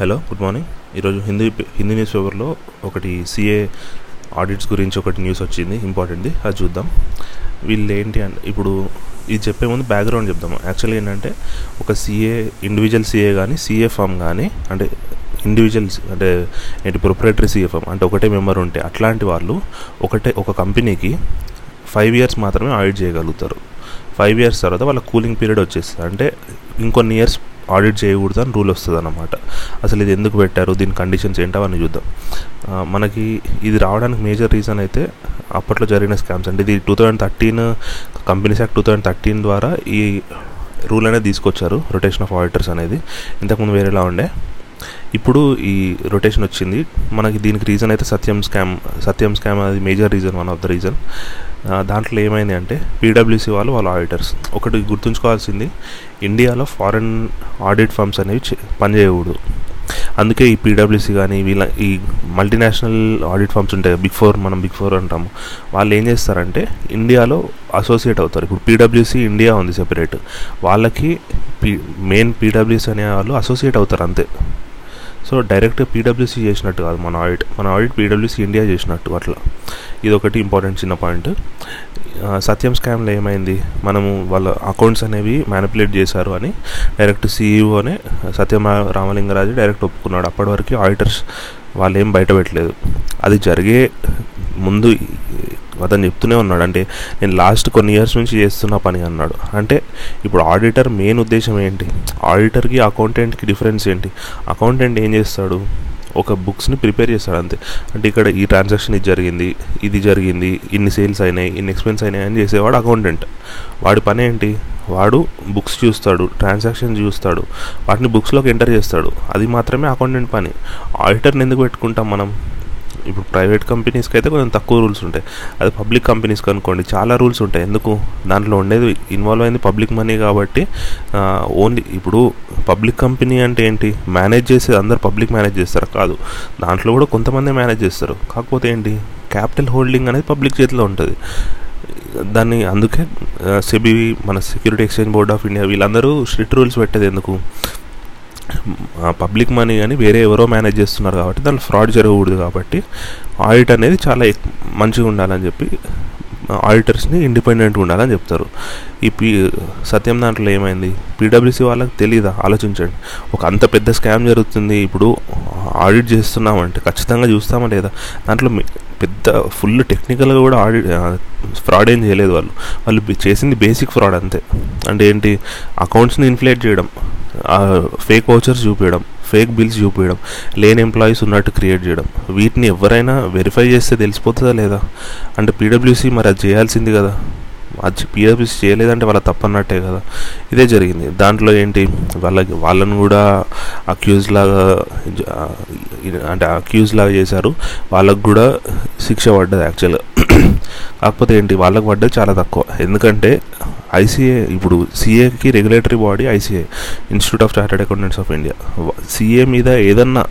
Hello good morning. ఈరోజు Hindi Hindi news పేపర్లో ఒకటి సిఏ ఆడిట్స్ గురించి ఒకటి న్యూస్ వచ్చింది ఇంపార్టెంట్ది. అది చూద్దాం. వీళ్ళు ఏంటి అంటే ఇప్పుడు ఇది చెప్పే ముందు బ్యాక్గ్రౌండ్ చెప్దాము. యాక్చువల్లీ ఏంటంటే ఒక సిఏ ఇండివిజువల్ సిఏ కానీ సిఏ ఫామ్ కానీ అంటే ఇండివిజువల్స్ అంటే ఏంటి ప్రొపరేటరీ సిఏ ఫామ్ అంటే ఒకటే మెంబర్ ఉంటే అట్లాంటి వాళ్ళు ఒకటే ఒక కంపెనీకి ఫైవ్ ఇయర్స్ మాత్రమే ఆడిట్ చేయగలుగుతారు. ఫైవ్ ఇయర్స్ తర్వాత వాళ్ళ కూలింగ్ పీరియడ్ వచ్చేస్తుంది. అంటే ఇంకొన్ని ఇయర్స్ ఆడిట్ చేయకూడదు అని రూల్ వస్తుంది అన్నమాట అసలు ఇది ఎందుకు పెట్టారు? దీని కండిషన్స్ ఏంటో? అని చూద్దాం. మనకి ఇది రావడానికి మేజర్ రీజన్ అయితే అప్పట్లో జరిగిన స్కామ్స్ అంటే ఇది two thousand thirteen companies act two thousand thirteen ద్వారా ఈ రూల్ అనేది తీసుకొచ్చారు. రొటేషన్ ఆఫ్ ఆడిటర్స్ అనేది. ఇంతకుముందు వేరేలా ఉండే. ఇప్పుడు ఈ రొటేషన్ వచ్చింది. మనకి దీనికి రీజన్ అయితే సత్యం స్కామ్ సత్యం స్కామ్ అది major reason one of the reason దాంట్లో ఏమైంది అంటే పీడబ్ల్యూసీ వాళ్ళు వాళ్ళ ఆడిటర్స్ ఒకటి గుర్తుంచుకోవాల్సింది ఇండియాలో ఫారెన్ ఆడిట్ ఫర్మ్స్ అనేవి పనిచేయకూడదు. అందుకే ఈ పీడబ్ల్యూసీ కానీ వీళ్ళ ఈ మల్టీనేషనల్ ఆడిట్ ఫార్మ్స్ ఉంటాయి బిగ్ ఫోర్ మనం బిగ్ ఫోర్ అంటాము. వాళ్ళు ఏం చేస్తారంటే ఇండియాలో అసోసియేట్ అవుతారు. ఇప్పుడు పీడబ్ల్యూసీ ఇండియా ఉంది సెపరేట్ వాళ్ళకి పీ మెయిన్ పీడబ్ల్యూసీ అనే వాళ్ళు అసోసియేట్ అవుతారు అంతే. సో డైరెక్ట్ పీడబ్ల్యూసీ చేసినట్టు కాదు మన ఆడిట్ మన ఆడిట్ పీడబ్ల్యూసీ ఇండియా చేసినట్టు అట్లా. ఇది ఒకటి ఇంపార్టెంట్ చిన్న పాయింట్. సత్యం స్కామ్లో ఏమైంది? మనము వాళ్ళ అకౌంట్స్ అనేవి మ్యానిపులేట్ చేశారు అని డైరెక్ట్ సీఈఓనే సత్యం రామలింగరాజు డైరెక్ట్ ఒప్పుకున్నాడు. అప్పటి వరకు ఆడిటర్స్ వాళ్ళు ఏం బయట పెట్టలేదు. అది జరిగే ముందు అతను చెప్తూనే ఉన్నాడు అంటే నేను లాస్ట్ కొన్ని ఇయర్స్ నుంచి చేస్తున్న పని అన్నాడు. అంటే ఇప్పుడు ఆడిటర్ మెయిన్ ఉద్దేశం ఏంటి? ఆడిటర్కి అకౌంటెంట్కి డిఫరెన్స్ ఏంటి? అకౌంటెంట్ ఏం చేస్తాడు? ఒక బుక్స్ని ప్రిపేర్ చేస్తాడు అంతే. అంటే ఇక్కడ ఈ ట్రాన్సాక్షన్ ఇది జరిగింది ఇది జరిగింది ఇన్ని సేల్స్ అయినాయి ఇన్ని ఎక్స్పెన్స్ అయినాయి అని చేసేవాడు అకౌంటెంట్ వాడి పని ఏంటి? వాడు బుక్స్ చూస్తాడు ట్రాన్సాక్షన్ చూస్తాడు వాటిని బుక్స్లోకి ఎంటర్ చేస్తాడు. అది మాత్రమే అకౌంటెంట్ పని. ఆడిటర్ని ఎందుకు పెట్టుకుంటాం మనం? ఇప్పుడు ప్రైవేట్ కంపెనీస్కి అయితే కొంచెం తక్కువ రూల్స్ ఉంటాయి. అది పబ్లిక్ కంపెనీస్కి అనుకోండి చాలా రూల్స్ ఉంటాయి. ఎందుకు? దాంట్లో ఉండేది ఇన్వాల్వ్ అయింది పబ్లిక్ మనీ కాబట్టి ఓన్లీ ఇప్పుడు పబ్లిక్ కంపెనీ అంటే ఏంటి? మేనేజ్ చేసేది అందరు పబ్లిక్ మేనేజ్ చేస్తారు? కాదు. దాంట్లో కూడా కొంతమంది మేనేజ్ చేస్తారు. కాకపోతే ఏంటి? క్యాపిటల్ హోల్డింగ్ అనేది పబ్లిక్ చేతిలో ఉంటుంది. దాన్ని అందుకే సెబీ మన security exchange board of India వీళ్ళందరూ స్ట్రిక్ట్ రూల్స్ పెట్టేది ఎందుకు? పబ్లిక్ మనీ కానీ వేరే ఎవరో మేనేజ్ చేస్తున్నారు కాబట్టి దాంట్లో ఫ్రాడ్ జరగకూడదు కాబట్టి ఆడిట్ అనేది చాలా మంచిగా ఉండాలని చెప్పి ఆడిటర్స్ని ఇండిపెండెంట్గా ఉండాలని చెప్తారు. ఈ పీ సత్యం దాంట్లో ఏమైంది? పీడబ్ల్యూసీ వాళ్ళకి తెలియదా ఆలోచించండి. ఒక అంత పెద్ద స్కామ్ జరుగుతుంది ఇప్పుడు ఆడిట్ చేస్తున్నామంటే ఖచ్చితంగా చూస్తామా లేదా? దాంట్లో పెద్ద ఫుల్ టెక్నికల్గా కూడా ఆడిట్ ఫ్రాడ్ ఏం చేయలేదు వాళ్ళు. వాళ్ళు చేసింది బేసిక్ ఫ్రాడ్ అంతే. అంటే ఏంటి? అకౌంట్స్ని ఇన్ఫ్లేట్ చేయడం. ఫేక్ వౌచర్స్ చూపించడం ఫేక్ బిల్స్ చూపించడం లేని ఎంప్లాయీస్ ఉన్నట్టు క్రియేట్ చేయడం. వీటిని ఎవరైనా వెరిఫై చేస్తే తెలిసిపోతుందా లేదా? అంటే పీడబ్ల్యూసీ మరి అది చేయాల్సింది కదా. అది పీడబ్ల్యూసీ చేయలేదంటే వాళ్ళ తప్పన్నట్టే కదా. ఇదే జరిగింది. దాంట్లో ఏంటి? వాళ్ళకి వాళ్ళని కూడా అక్యూజ్ లాగా అంటే అక్యూజ్ లాగా చేశారు. వాళ్ళకు కూడా శిక్ష పడ్డది యాక్చువల్గా కాకపోతే ఏంటి? వాళ్ళకి పడ్డది చాలా తక్కువ. ఎందుకంటే ఐసీఏ ఇప్పుడు సీఏకి regulatory body ICA institute of chartered accountants of India CA మీద ఏదన్నా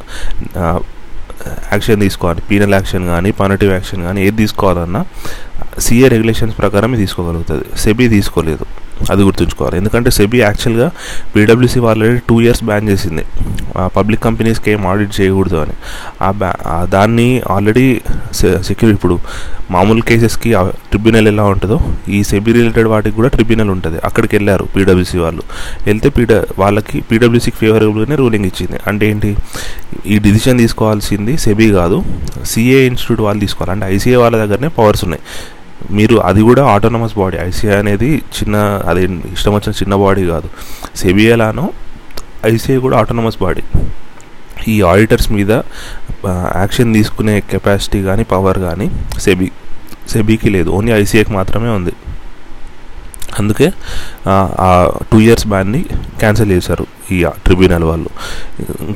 యాక్షన్ తీసుకోవాలి. పీనల్ యాక్షన్ కానీ పానిటివ్ యాక్షన్ కానీ ఏది తీసుకోవాలన్నా సీఏ రెగ్యులేషన్స్ ప్రకారమే తీసుకోగలుగుతుంది. సెబీ తీసుకోలేదు. అది గుర్తుంచుకోవాలి. ఎందుకంటే సెబీ యాక్చువల్గా BWC already two years ban చేసింది. పబ్లిక్ కంపెనీస్కి ఏం ఆడిట్ చేయకూడదు అని. ఆ బ్యా దాన్ని ఆల్రెడీ సెక్యూర్ ఇప్పుడు మామూలు కేసెస్కి ట్రిబ్యునల్ ఎలా ఉంటుందో ఈ సెబీ రిలేటెడ్ వాటికి కూడా ట్రిబ్యునల్ ఉంటుంది. అక్కడికి వెళ్ళారు పీడబ్ల్యూసీ వాళ్ళు. వెళ్తే పీడ వాళ్ళకి పీడబ్ల్యూసీకి ఫేవరబుల్గానే రూలింగ్ ఇచ్చింది. అంటే ఏంటి? ఈ డిసిషన్ తీసుకోవాల్సింది సెబీ కాదు సిఏ ఇన్స్టిట్యూట్ వాళ్ళు తీసుకోవాలి. అంటే ఐసీఏ వాళ్ళ దగ్గరనే పవర్స్ ఉన్నాయి. మీరు అది కూడా ఆటోనమస్ బాడీ ఐసీఐ అనేది చిన్న అది ఇష్టం వచ్చిన చిన్న బాడీ కాదు. సెబీ ఐసీఐ కూడా ఆటోనమస్ బాడీ ఈ ఆడిటర్స్ మీద యాక్షన్ తీసుకునే కెపాసిటీ కానీ పవర్ కానీ సెబీ సెబీకి లేదు. ఓన్లీ ఐసీఐకి మాత్రమే ఉంది. అందుకే ఆ టూ ఇయర్స్ బ్యాన్ని క్యాన్సిల్ చేశారు. ఈ ట్రిబ్యునల్ వాళ్ళు.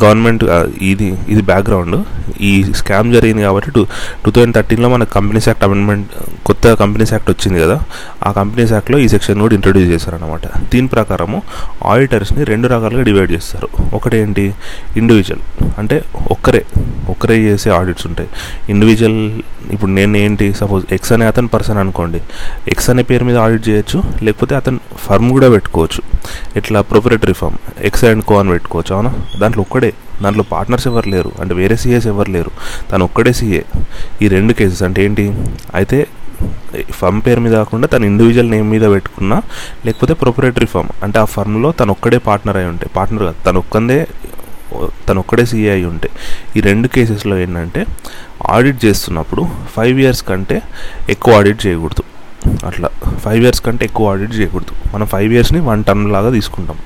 గవర్నమెంట్ ఇది ఇది బ్యాక్గ్రౌండ్ ఈ స్కామ్ జరిగింది కాబట్టి టూ టూ థౌజండ్ థర్టీన్లో మన కంపెనీస్ యాక్ట్ అమెండ్మెంట్ కొత్త కంపెనీస్ యాక్ట్ వచ్చింది కదా ఆ కంపెనీస్ యాక్ట్లో ఈ సెక్షన్ కూడా ఇంట్రడ్యూస్ చేశారనమాట దీని ప్రకారము ఆడిటర్స్ని రెండు రకాలుగా డివైడ్ చేస్తారు. ఒకటేంటి? ఇండివిజువల్ అంటే ఒక్కరే ఒక్కరే చేసే ఆడిట్స్ ఉంటాయి. ఇండివిజువల్ ఇప్పుడు నేను ఏంటి? సపోజ్ ఎక్స్ అనే అతను పర్సన్ అనుకోండి. ఎక్స్ అనే పేరు మీద ఆడిట్ చేయొచ్చు లేకపోతే అతను ఫర్మ్ కూడా పెట్టుకోవచ్చు. ఇట్లా proprietary firm X X and co అని పెట్టుకోవచ్చు అవునా? దాంట్లో ఒక్కడే. దాంట్లో పార్ట్నర్స్ ఎవరు లేరు. అంటే వేరే సీఏస్ ఎవరు లేరు. తను ఒక్కడే సీఏ. ఈ రెండు కేసెస్ అంటే ఏంటి? అయితే ఫర్మ్ పేరు మీద కాకుండా తన ఇండివిజువల్ నేమ్ మీద పెట్టుకున్నా లేకపోతే ప్రొపరేటరీ ఫర్మ్ అంటే ఆ ఫర్మ్లో తను ఒక్కడే పార్ట్నర్ అయి ఉంటే పార్ట్నర్ కాదు తను ఒక్కందే తను ఒక్కడే సీఏ అయి ఉంటే. ఈ రెండు కేసెస్లో ఏంటంటే ఆడిట్ చేస్తున్నప్పుడు ఫైవ్ ఇయర్స్ కంటే ఎక్కువ ఆడిట్ చేయకూడదు. అట్లా. ఫైవ్ ఇయర్స్ కంటే ఎక్కువ ఆడిట్ చేయకూడదు. మనం ఫైవ్ ఇయర్స్ని వన్ టర్మ్ లాగా తీసుకుంటాం.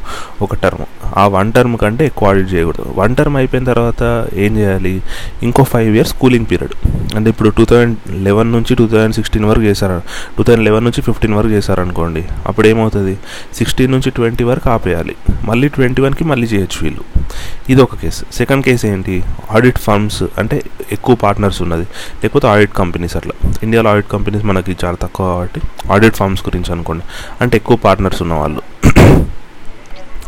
ఒక టర్మ్ ఆ వన్ టర్మ్ కంటే ఎక్కువ ఆడిట్ చేయకూడదు. వన్ టర్మ్ అయిపోయిన తర్వాత ఏం చేయాలి? ఇంకో ఫైవ్ ఇయర్స్ కూలింగ్ పీరియడ్. అంటే ఇప్పుడు టూ థౌజండ్ లెవెన్ నుంచి టూ థౌజండ్ సిక్స్టీన్ వరకు చేశారు. టూ థౌజండ్ లెవెన్ నుంచి ఫిఫ్టీన్ వరకు చేశారనుకోండి అప్పుడు ఏమవుతుంది? సిక్స్టీన్ నుంచి ట్వంటీ వరకు ఆపేయాలి. మళ్ళీ ట్వంటీ వన్కి మళ్ళీ చేయొచ్చు వీళ్ళు. ఇది ఒక కేసు. సెకండ్ కేసు ఏంటి? ఆడిట్ ఫర్మ్స్ అంటే ఎక్కువ పార్ట్నర్స్ ఉన్నది. లేకపోతే ఆడిట్ కంపెనీస్ అట్లా. ఇండియాలో ఆడిట్ కంపెనీస్ మనకి చాలా తక్కువ కాబట్టి ఆడిట్ ఫార్మ్స్ గురించి అనుకోండి. అంటే ఎక్కువ పార్ట్నర్స్ ఉన్నవాళ్ళు.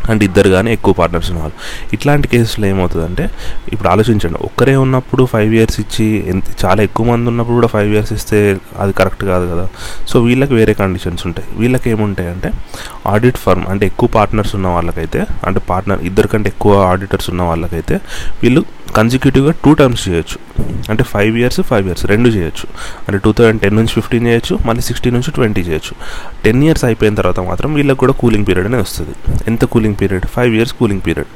అంటే ఇద్దరు కానీ ఎక్కువ పార్ట్నర్స్ ఉన్నవాళ్ళు ఇట్లాంటి కేసులో ఏమవుతుందంటే ఇప్పుడు ఆలోచించండి. ఒక్కరే ఉన్నప్పుడు ఫైవ్ ఇయర్స్ ఇచ్చి ఎంత చాలా ఎక్కువ మంది ఉన్నప్పుడు కూడా ఫైవ్ ఇయర్స్ ఇస్తే అది కరెక్ట్ కాదు కదా. సో వీళ్ళకి వేరే కండిషన్స్ ఉంటాయి. వీళ్ళకి ఏముంటాయి అంటే ఆడిట్ ఫర్మ్ అంటే ఎక్కువ పార్ట్నర్స్ ఉన్న వాళ్ళకైతే అంటే పార్ట్నర్ ఇద్దరు కంటే ఎక్కువ ఆడిటర్స్ ఉన్న వాళ్ళకైతే వీళ్ళు కన్సిక్యూటివ్గా టూ టర్మ్స్ చేయొచ్చు. అంటే ఫైవ్ ఇయర్స్ ఫైవ్ ఇయర్స్ రెండు చేయొచ్చు. అంటే టూ థౌజండ్ టెన్ నుంచి ఫిఫ్టీన్ చేయొచ్చు మళ్ళీ సిక్స్టీన్ నుంచి ట్వంటీ చేయొచ్చు. టెన్ ఇయర్స్ అయిపోయిన తర్వాత మాత్రం వీళ్ళకి కూడా కూలింగ్ పీరియడ్ అనేది వస్తుంది. ఎంత cooling period five years cooling period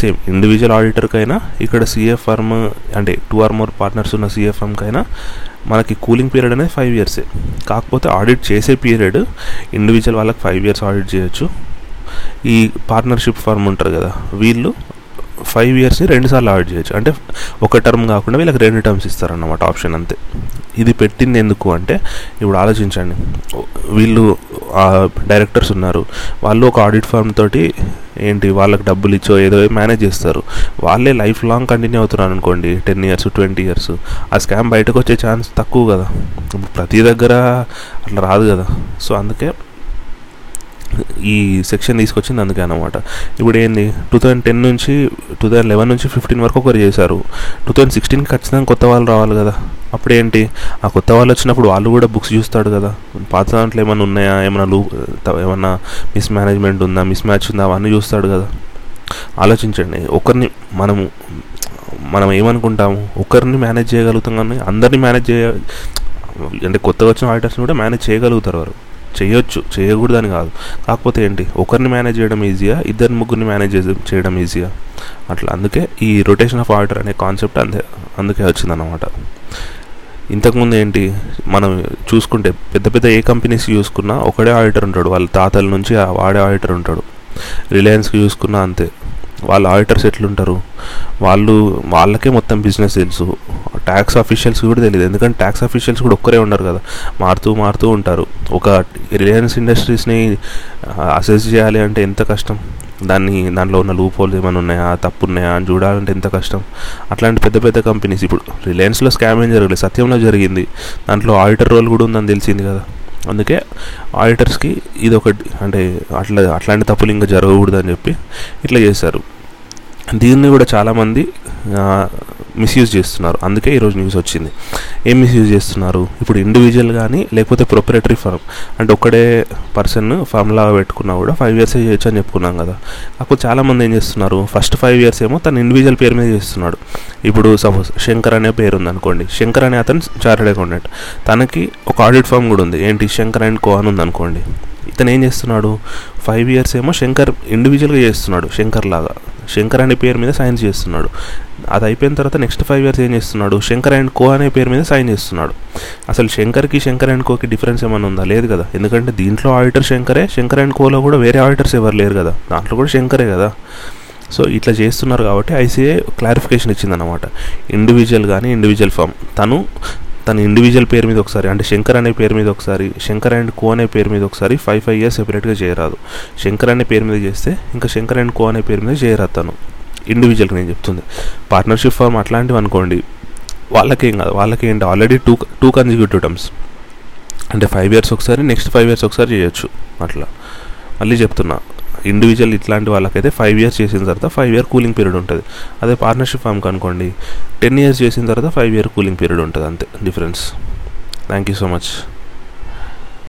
same individual ఆడిటర్కైనా ఇక్కడ సిఎఫ్ ఫర్మ్ అంటే టూ ఆర్ మోర్ పార్ట్నర్స్ ఉన్న సిఎఫ్ ఫర్మ్కైనా మనకి కూలింగ్ పీరియడ్ అనేది ఫైవ్ ఇయర్సే కాకపోతే ఆడిట్ చేసే పీరియడ్ ఇండివిజువల్ వాళ్ళకి ఫైవ్ ఇయర్స్ ఆడిట్ చేయొచ్చు. ఈ పార్ట్నర్షిప్ ఫర్మ్ ఉంటారు కదా వీళ్ళు ఫైవ్ ఇయర్స్ని రెండుసార్లు ఆడిట్ చేయొచ్చు. అంటే ఒక టర్మ్ కాకుండా వీళ్ళకి రెండు టర్మ్స్ ఇస్తారన్నమాట ఆప్షన్ అంతే. ఇది పెట్టింది ఎందుకు అంటే ఇప్పుడు ఆలోచించండి. వీళ్ళు డైరెక్టర్స్ ఉన్నారు. వాళ్ళు ఒక ఆడిట్ ఫామ్ తోటి ఏంటి వాళ్ళకి డబ్బులు ఇచ్చో ఏదో మేనేజ్ చేస్తారు. వాళ్ళే లైఫ్ లాంగ్ కంటిన్యూ అవుతున్నారు అనుకోండి టెన్ ఇయర్స్ ట్వంటీ ఇయర్స్ ఆ స్కామ్ బయటకు వచ్చే ఛాన్స్ తక్కువ కదా. ప్రతి దగ్గర అట్లా రాదు కదా. సో అందుకే ఈ సెక్షన్ తీసుకొచ్చింది అందుకే అనమాట ఇప్పుడు ఏంది? టూ థౌజండ్ టెన్ నుంచి టూ థౌజండ్ లెవెన్ నుంచి ఫిఫ్టీన్ వరకు ఒకరు చేశారు. టూ థౌజండ్ సిక్స్టీన్కి ఖచ్చితంగా కొత్త వాళ్ళు రావాలి కదా. అప్పుడు ఏంటి? ఆ కొత్త వాళ్ళు వచ్చినప్పుడు వాళ్ళు కూడా బుక్స్ చూస్తాడు కదా. పాత దాంట్లో ఏమైనా ఉన్నాయా? ఏమైనా లూ ఏమన్నా మిస్ మేనేజ్మెంట్ ఉందా? మిస్ మ్యాచ్ ఉందా? అవన్నీ చూస్తాడు కదా. ఆలోచించండి. ఒకరిని మనము మనం ఏమనుకుంటాము? ఒకరిని మేనేజ్ చేయగలుగుతాం కానీ అందరినీ మేనేజ్ చేయ అంటే కొత్తగా వచ్చిన ఆడిటర్స్ని కూడా మేనేజ్ చేయగలుగుతారు వారు. చేయొచ్చు చేయకూడదని కాదు. కాకపోతే ఏంటి? ఒకరిని మేనేజ్ చేయడం ఈజీయా ఇద్దరిని ముగ్గురిని మేనేజ్ చేయడం ఈజీయా అట్లా. అందుకే ఈ రొటేషన్ ఆఫ్ ఆర్డర్ అనే కాన్సెప్ట్ అంతే అందుకే వచ్చిందన్నమాట. ఇంతకుముందు ఏంటి? మనం చూసుకుంటే పెద్ద పెద్ద ఏ కంపెనీస్ చూసుకున్నా ఒకడే ఆడిటర్ ఉంటాడు. వాళ్ళ తాతల నుంచి వాడే ఆడిటర్ ఉంటాడు. రిలయన్స్కి చూసుకున్నా అంతే. వాళ్ళ ఆడిటర్స్ ఎట్లుంటారు? వాళ్ళు వాళ్ళకే మొత్తం బిజినెస్ తెలుసు. ట్యాక్స్ అఫీషియల్స్ కూడా తెలియదు ఎందుకంటే ట్యాక్స్ అఫీషియల్స్ కూడా ఒక్కరే ఉన్నారు కదా. మారుతూ మారుతూ ఉంటారు. ఒక రిలయన్స్ ఇండస్ట్రీస్ని అసెస్ చేయాలి అంటే ఎంత కష్టం? దాన్ని దాంట్లో ఉన్న లూప్ హోల్స్ ఏమైనా ఉన్నాయా? తప్పు ఉన్నాయా అని చూడాలంటే ఎంత కష్టం? అట్లాంటి పెద్ద పెద్ద కంపెనీస్ ఇప్పుడు రిలయన్స్లో స్కామ్ ఏం జరగలేదు. సత్యంలో జరిగింది. దాంట్లో ఆడిటర్ రోల్ కూడా ఉందని తెలిసింది కదా. అందుకే ఆడిటర్స్కి ఇది ఒకటి అంటే అట్లా అట్లాంటి తప్పులు ఇంకా జరగకూడదని చెప్పి ఇట్లా చేశారు. దీన్ని కూడా చాలామంది మిస్యూజ్ చేస్తున్నారు. అందుకే ఈరోజు న్యూస్ వచ్చింది. ఏం మిస్యూజ్ చేస్తున్నారు? ఇప్పుడు ఇండివిజువల్ కానీ లేకపోతే ప్రొపరేటరీ ఫార్మ్ అంటే ఒక్కడే పర్సన్ ఫామ్లా పెట్టుకున్నా కూడా ఫైవ్ ఇయర్స్ చేయొచ్చు అని చెప్పుకున్నాం కదా. కాకపోతే చాలామంది ఏం చేస్తున్నారు? ఫస్ట్ ఫైవ్ ఇయర్స్ ఏమో తన ఇండివిజువల్ పేరు మీద చేస్తున్నాడు. ఇప్పుడు సపోజ్ శంకర్ అనే పేరు ఉంది అనుకోండి శంకర్ అనే అతను చార్టెడ్ అకౌంటెంట్ తనకి ఒక ఆడిట్ ఫామ్ కూడా ఉంది. ఏంటి? శంకర్ అండ్ కో అని ఉంది అనుకోండి ఇతను ఏం చేస్తున్నాడు? ఫైవ్ ఇయర్స్ ఏమో శంకర్ ఇండివిజువల్గా చేస్తున్నాడు. శంకర్ లాగా. శంకర్ అనే పేరు మీద సైన్ చేస్తున్నాడు. అది అయిపోయిన తర్వాత నెక్స్ట్ ఫైవ్ ఇయర్స్ ఏం చేస్తున్నాడు? శంకర్ అండ్ కో అనే పేరు మీద సైన్ చేస్తున్నాడు. అసలు శంకర్కి శంకర్ అండ్ కోకి డిఫరెన్స్ ఏమైనా ఉందా? లేదు కదా. ఎందుకంటే దీంట్లో ఆడిటర్ శంకరే శంకర్ అండ్ కోలో కూడా వేరే ఆడిటర్స్ ఎవరు లేరు కదా. దాంట్లో కూడా శంకరే కదా. సో ఇట్లా చేస్తున్నారు కాబట్టి ఐసీఏ క్లారిఫికేషన్ ఇచ్చిందనమాట ఇండివిజువల్ కానీ ఇండివిజువల్ ఫామ్ తను తన ఇండివిజువల్ పేరు మీద ఒకసారి అంటే శంకర్ అనే పేరు మీద ఒకసారి శంకర్ అండ్ కో అనే పేరు మీద ఒకసారి ఫైవ్ ఫైవ్ ఇయర్స్ సెపరేట్గా చేయరాదు. శంకర్ అనే పేరు మీద చేస్తే ఇంకా శంకర్ అండ్ కో అనే పేరు మీద చేయరాదు తను ఇండివిజువల్గా నేను చెప్తుంది. పార్ట్నర్షిప్ ఫార్మ్ అట్లాంటివి అనుకోండి వాళ్ళకేం కాదు. వాళ్ళకి ఏంటి already two two consecutive terms అంటే ఫైవ్ ఇయర్స్ ఒకసారి నెక్స్ట్ ఫైవ్ ఇయర్స్ ఒకసారి చేయొచ్చు. అట్లా. మళ్ళీ చెప్తున్నా. ఇండివిజువల్ ఇట్లాంటి వాళ్ళకైతే ఫైవ్ ఇయర్స్ చేసిన తర్వాత ఫైవ్ ఇయర్ కూలింగ్ పీరియడ్ ఉంటుంది. అదే పార్ట్నర్షిప్ ఫామ్కి అనుకోండి టెన్ ఇయర్స్ చేసిన తర్వాత ఫైవ్ ఇయర్ కూలింగ్ పీరియడ్ ఉంటుంది అంతే difference thank you so much